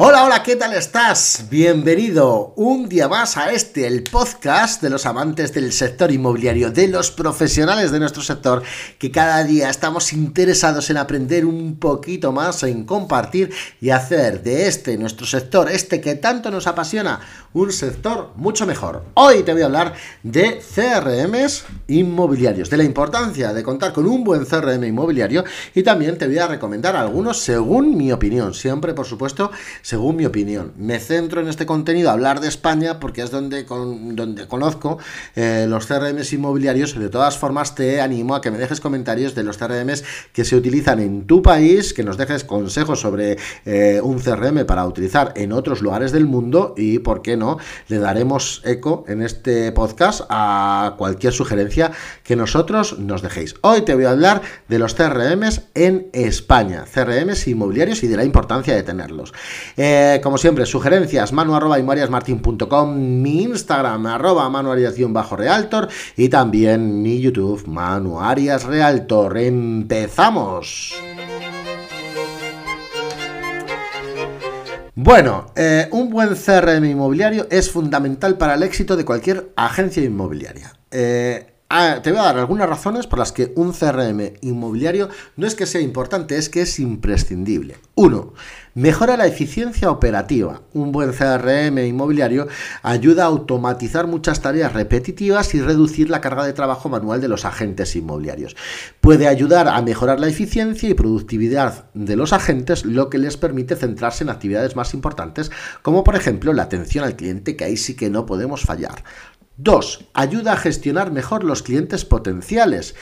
Hola, hola, ¿qué tal estás? Bienvenido un día más a este, el podcast de los amantes del sector inmobiliario, de los profesionales de nuestro sector, que cada día estamos interesados en aprender un poquito más, en compartir y hacer de este, nuestro sector, este que tanto nos apasiona, un sector mucho mejor. Hoy te voy a hablar de CRMs inmobiliarios, de la importancia de contar con un buen CRM inmobiliario y también te voy a recomendar algunos según mi opinión, siempre por supuesto según mi opinión. Me centro en este contenido a hablar de España porque es donde, con, donde conozco eh, los CRMs inmobiliarios. De todas formas, te animo a que me dejes comentarios de los CRMs que se utilizan en tu país, que nos dejes consejos sobre eh, un CRM para utilizar en otros lugares del mundo y, ¿por qué no?, le daremos eco en este podcast a cualquier sugerencia que nosotros nos dejéis. Hoy te voy a hablar de los CRMs en España, CRMs inmobiliarios y de la importancia de tenerlos. Eh, como siempre, sugerencias, manu mi Instagram arroba bajo realtor y también mi YouTube, Manu Arias Realtor. ¡Empezamos! Bueno, eh, un buen CRM inmobiliario es fundamental para el éxito de cualquier agencia inmobiliaria. Eh, Ah, te voy a dar algunas razones por las que un CRM inmobiliario no es que sea importante, es que es imprescindible. Uno, Mejora la eficiencia operativa. Un buen CRM inmobiliario ayuda a automatizar muchas tareas repetitivas y reducir la carga de trabajo manual de los agentes inmobiliarios. Puede ayudar a mejorar la eficiencia y productividad de los agentes, lo que les permite centrarse en actividades más importantes, como por ejemplo la atención al cliente, que ahí sí que no podemos fallar. 2. Ayuda a gestionar mejor los clientes potenciales.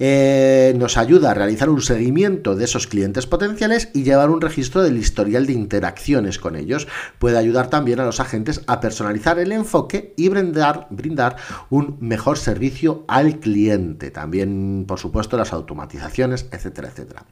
Eh, nos ayuda a realizar un seguimiento de esos clientes potenciales y llevar un registro del historial de interacciones con ellos. Puede ayudar también a los agentes a personalizar el enfoque y brindar, brindar un mejor servicio al cliente. También, por supuesto, las automatizaciones, etcétera, etcétera.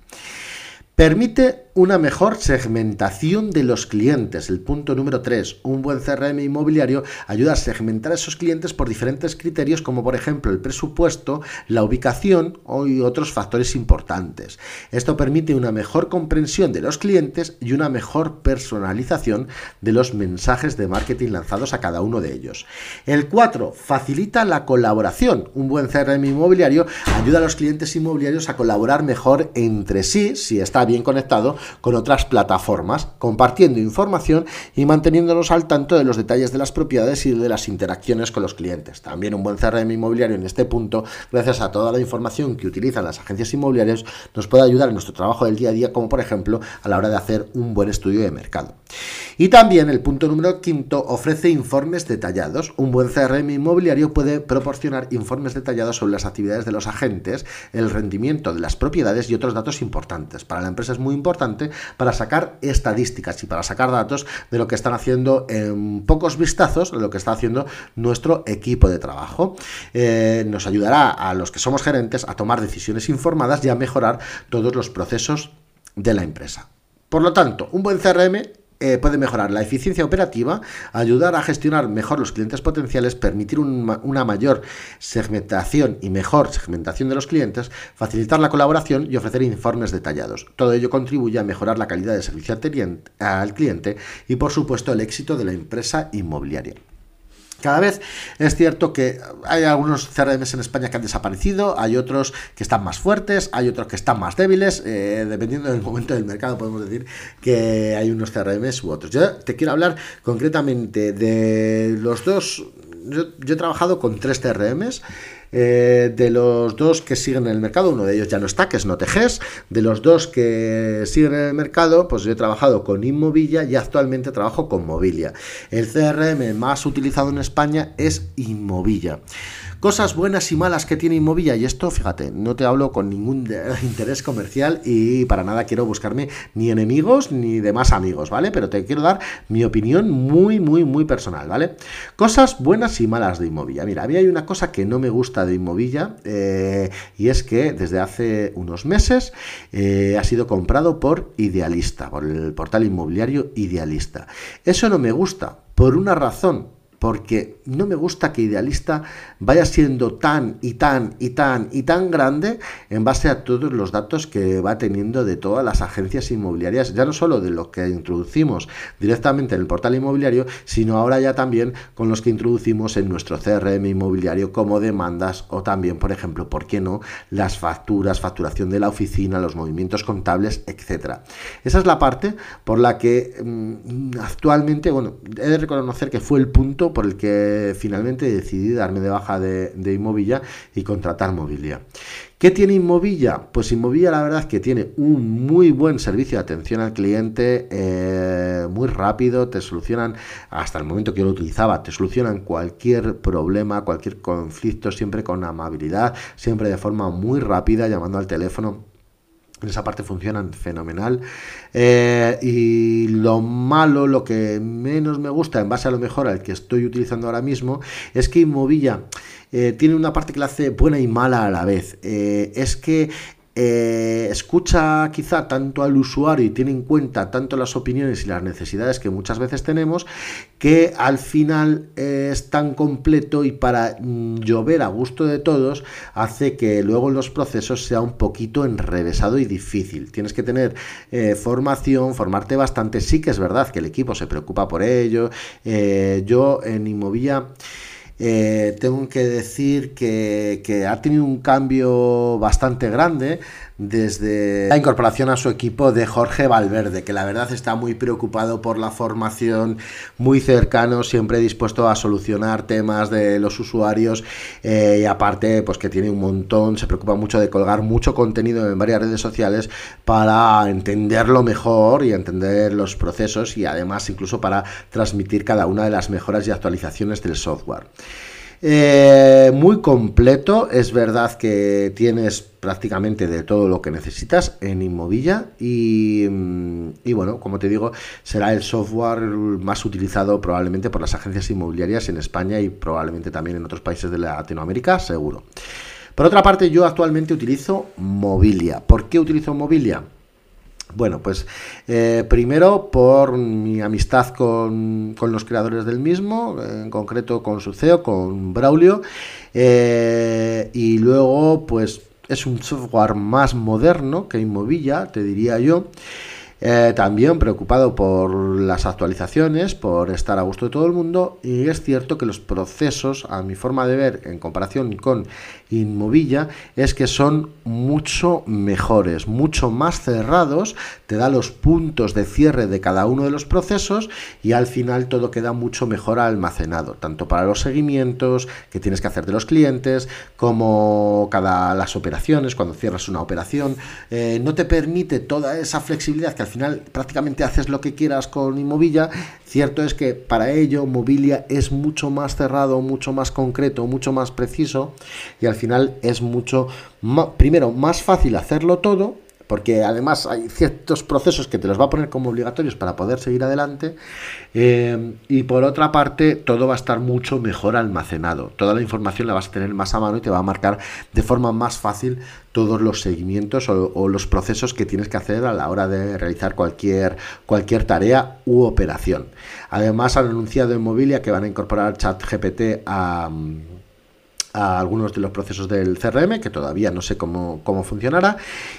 Permite una mejor segmentación de los clientes. El punto número 3. Un buen CRM inmobiliario ayuda a segmentar a esos clientes por diferentes criterios como por ejemplo el presupuesto, la ubicación y otros factores importantes. Esto permite una mejor comprensión de los clientes y una mejor personalización de los mensajes de marketing lanzados a cada uno de ellos. El 4. Facilita la colaboración. Un buen CRM inmobiliario ayuda a los clientes inmobiliarios a colaborar mejor entre sí si está bien conectado con otras plataformas, compartiendo información y manteniéndonos al tanto de los detalles de las propiedades y de las interacciones con los clientes. También un buen CRM inmobiliario en este punto, gracias a toda la información que utilizan las agencias inmobiliarias, nos puede ayudar en nuestro trabajo del día a día, como por ejemplo a la hora de hacer un buen estudio de mercado. Y también el punto número quinto ofrece informes detallados. Un buen CRM inmobiliario puede proporcionar informes detallados sobre las actividades de los agentes, el rendimiento de las propiedades y otros datos importantes. Para la empresa es muy importante para sacar estadísticas y para sacar datos de lo que están haciendo en pocos vistazos, de lo que está haciendo nuestro equipo de trabajo. Eh, nos ayudará a los que somos gerentes a tomar decisiones informadas y a mejorar todos los procesos de la empresa. Por lo tanto, un buen CRM eh, puede mejorar la eficiencia operativa, ayudar a gestionar mejor los clientes potenciales, permitir una mayor segmentación y mejor segmentación de los clientes, facilitar la colaboración y ofrecer informes detallados. Todo ello contribuye a mejorar la calidad de servicio al cliente y, por supuesto, el éxito de la empresa inmobiliaria. Cada vez es cierto que hay algunos CRMs en España que han desaparecido, hay otros que están más fuertes, hay otros que están más débiles, eh, dependiendo del momento del mercado podemos decir que hay unos CRMs u otros. Yo te quiero hablar concretamente de los dos, yo, yo he trabajado con tres CRMs. Eh, de los dos que siguen en el mercado, uno de ellos ya no está, que es Noteges. De los dos que siguen en el mercado, pues yo he trabajado con Inmovilla y actualmente trabajo con Mobilia. El CRM más utilizado en España es Inmovilla. Cosas buenas y malas que tiene Inmovilla. Y esto, fíjate, no te hablo con ningún interés comercial y para nada quiero buscarme ni enemigos ni demás amigos, ¿vale? Pero te quiero dar mi opinión muy, muy, muy personal, ¿vale? Cosas buenas y malas de Inmovilla. Mira, a hay una cosa que no me gusta de Inmovilla eh, y es que desde hace unos meses eh, ha sido comprado por Idealista, por el portal inmobiliario Idealista. Eso no me gusta por una razón porque no me gusta que Idealista vaya siendo tan y tan y tan y tan grande en base a todos los datos que va teniendo de todas las agencias inmobiliarias, ya no solo de lo que introducimos directamente en el portal inmobiliario, sino ahora ya también con los que introducimos en nuestro CRM inmobiliario como demandas o también, por ejemplo, ¿por qué no? Las facturas, facturación de la oficina, los movimientos contables, etcétera. Esa es la parte por la que mm, actualmente, bueno, he de reconocer que fue el punto por el que finalmente decidí darme de baja de, de Inmovilla y contratar Mobilia. ¿Qué tiene Inmovilla? Pues Inmovilla la verdad es que tiene un muy buen servicio de atención al cliente, eh, muy rápido, te solucionan, hasta el momento que yo lo utilizaba, te solucionan cualquier problema, cualquier conflicto, siempre con amabilidad, siempre de forma muy rápida, llamando al teléfono en esa parte funcionan fenomenal. Eh, y lo malo, lo que menos me gusta, en base a lo mejor al que estoy utilizando ahora mismo, es que Inmovilla eh, tiene una parte que la hace buena y mala a la vez. Eh, es que eh, escucha quizá tanto al usuario y tiene en cuenta tanto las opiniones y las necesidades que muchas veces tenemos que al final es tan completo y para mm, llover a gusto de todos hace que luego los procesos sea un poquito enrevesado y difícil. Tienes que tener eh, formación, formarte bastante. Sí que es verdad que el equipo se preocupa por ello. Eh, yo en Inmovilla... Eh, tengo que decir que, que, ha tenido un cambio bastante grande desde la incorporación a su equipo de Jorge Valverde, que la verdad está muy preocupado por la formación, muy cercano, siempre dispuesto a solucionar temas de los usuarios eh, y aparte pues que tiene un montón, se preocupa mucho de colgar mucho contenido en varias redes sociales para entenderlo mejor y entender los procesos y además incluso para transmitir cada una de las mejoras y actualizaciones del software. Eh, muy completo, es verdad que tienes prácticamente de todo lo que necesitas en Inmovilla y, mm, y, bueno, como te digo, será el software más utilizado probablemente por las agencias inmobiliarias en España y probablemente también en otros países de Latinoamérica, seguro. Por otra parte, yo actualmente utilizo Mobilia. ¿Por qué utilizo Mobilia? Bueno, pues eh, primero por mi amistad con, los creadores del mismo, en concreto con su CEO, con Braulio, eh, y luego pues es un software más moderno que Inmovilla, te diría yo. Eh, también preocupado por las actualizaciones, por estar a gusto de todo el mundo y es cierto que los procesos, a mi forma de ver, en comparación con Inmovilla, es que son mucho mejores, mucho más cerrados, te da los puntos de cierre de cada uno de los procesos y al final todo queda mucho mejor almacenado, tanto para los seguimientos que tienes que hacer de los clientes, como cada las operaciones, cuando cierras una operación, eh, no te permite toda esa flexibilidad que al final prácticamente haces lo que quieras con Inmovilla, cierto es que para ello Mobilia es mucho más cerrado, mucho más concreto, mucho más preciso y al final es mucho, primero, más fácil hacerlo todo porque además hay ciertos procesos que te los va a poner como obligatorios para poder seguir adelante eh, y por otra parte todo va a estar mucho mejor almacenado, toda la información la vas a tener más a mano y te va a marcar de forma más fácil todos los seguimientos o, los procesos que tienes que hacer a la hora de realizar cualquier, cualquier tarea u operación. Además han anunciado en Mobilia que van a incorporar ChatGPT a a algunos de los procesos del CRM, que todavía no sé cómo, cómo funcionará.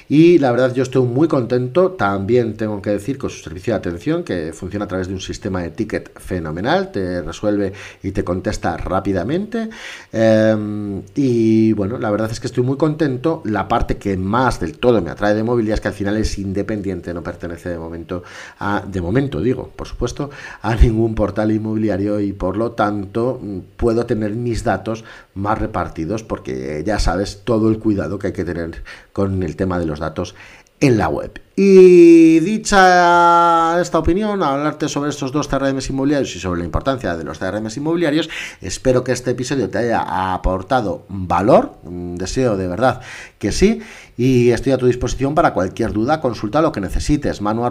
Y la verdad yo estoy muy contento. También tengo que decir con su servicio de atención, que funciona a través de un sistema de ticket fenomenal, te resuelve y te contesta rápidamente. Em, y bueno, la verdad es que estoy muy contento. La parte que más del todo me atrae de Mobilia es que al final es independiente, no pertenece de momento a, de momento digo, por supuesto, a ningún portal inmobiliario y por lo tanto puedo tener mis datos más repartidos porque ya sabes todo el cuidado que hay que tener con el tema de los datos en la web. Y dicha esta opinión, hablarte sobre estos dos CRMs inmobiliarios y sobre la importancia de los CRMs inmobiliarios, espero que este episodio te haya aportado valor, deseo de verdad que sí, y estoy a tu disposición para cualquier duda, consulta lo que necesites, manu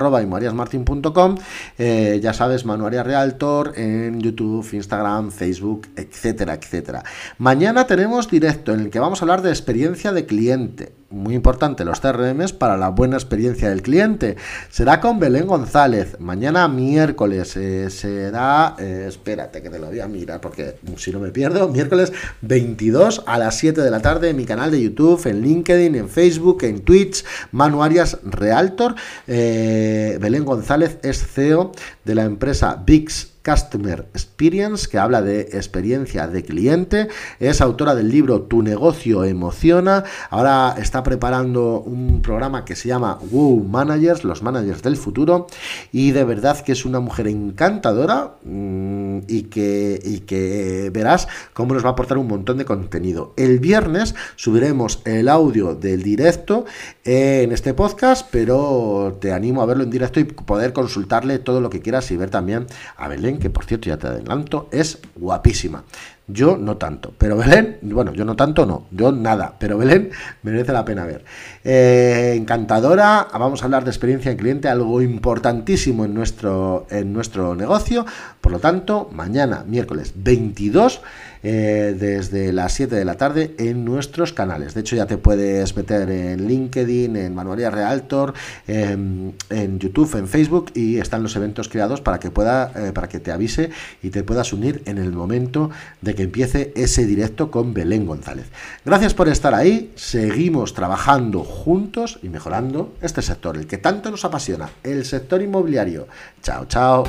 eh, ya sabes, Manuaria Realtor en YouTube, Instagram, Facebook, etcétera, etcétera. Mañana tenemos directo en el que vamos a hablar de experiencia de cliente, muy importante los CRMs para la buena experiencia del cliente. Será con Belén González. Mañana miércoles eh, será... Eh, espérate que te lo voy a mirar porque si no me pierdo. Miércoles 22 a las 7 de la tarde en mi canal de YouTube, en LinkedIn, en Facebook, en Twitch. Manu Arias Realtor. Belén González es CEO de la empresa VIX Customer Experience, que habla de experiencia de cliente. Es autora del libro Tu negocio emociona. Ahora está preparando un programa que se llama Woo Managers, los managers del futuro. Y de verdad que es una mujer encantadora mm, y, que, y que verás cómo nos va a aportar un montón de contenido. El viernes subiremos el audio del directo en este podcast, pero te animo a verlo en directo y poder consultarle todo lo que quieras y ver también a Belén que por cierto ya te adelanto, es guapísima. Yo no tanto, pero Belén, bueno, yo no tanto, no, yo nada, pero Belén merece la pena ver. Eh, encantadora, vamos a hablar de experiencia de cliente, algo importantísimo en nuestro, en nuestro negocio, por lo tanto, mañana, miércoles 22, eh, desde las 7 de la tarde en nuestros canales. De hecho, ya te puedes meter en LinkedIn, en Manualía Realtor, en, YouTube, en Facebook y están los eventos creados para que pueda, eh, para que te avise y te puedas unir en el momento de empiece ese directo con Belén González. Gracias por estar ahí. Seguimos trabajando juntos y mejorando este sector, el que tanto nos apasiona, el sector inmobiliario. Chao, chao.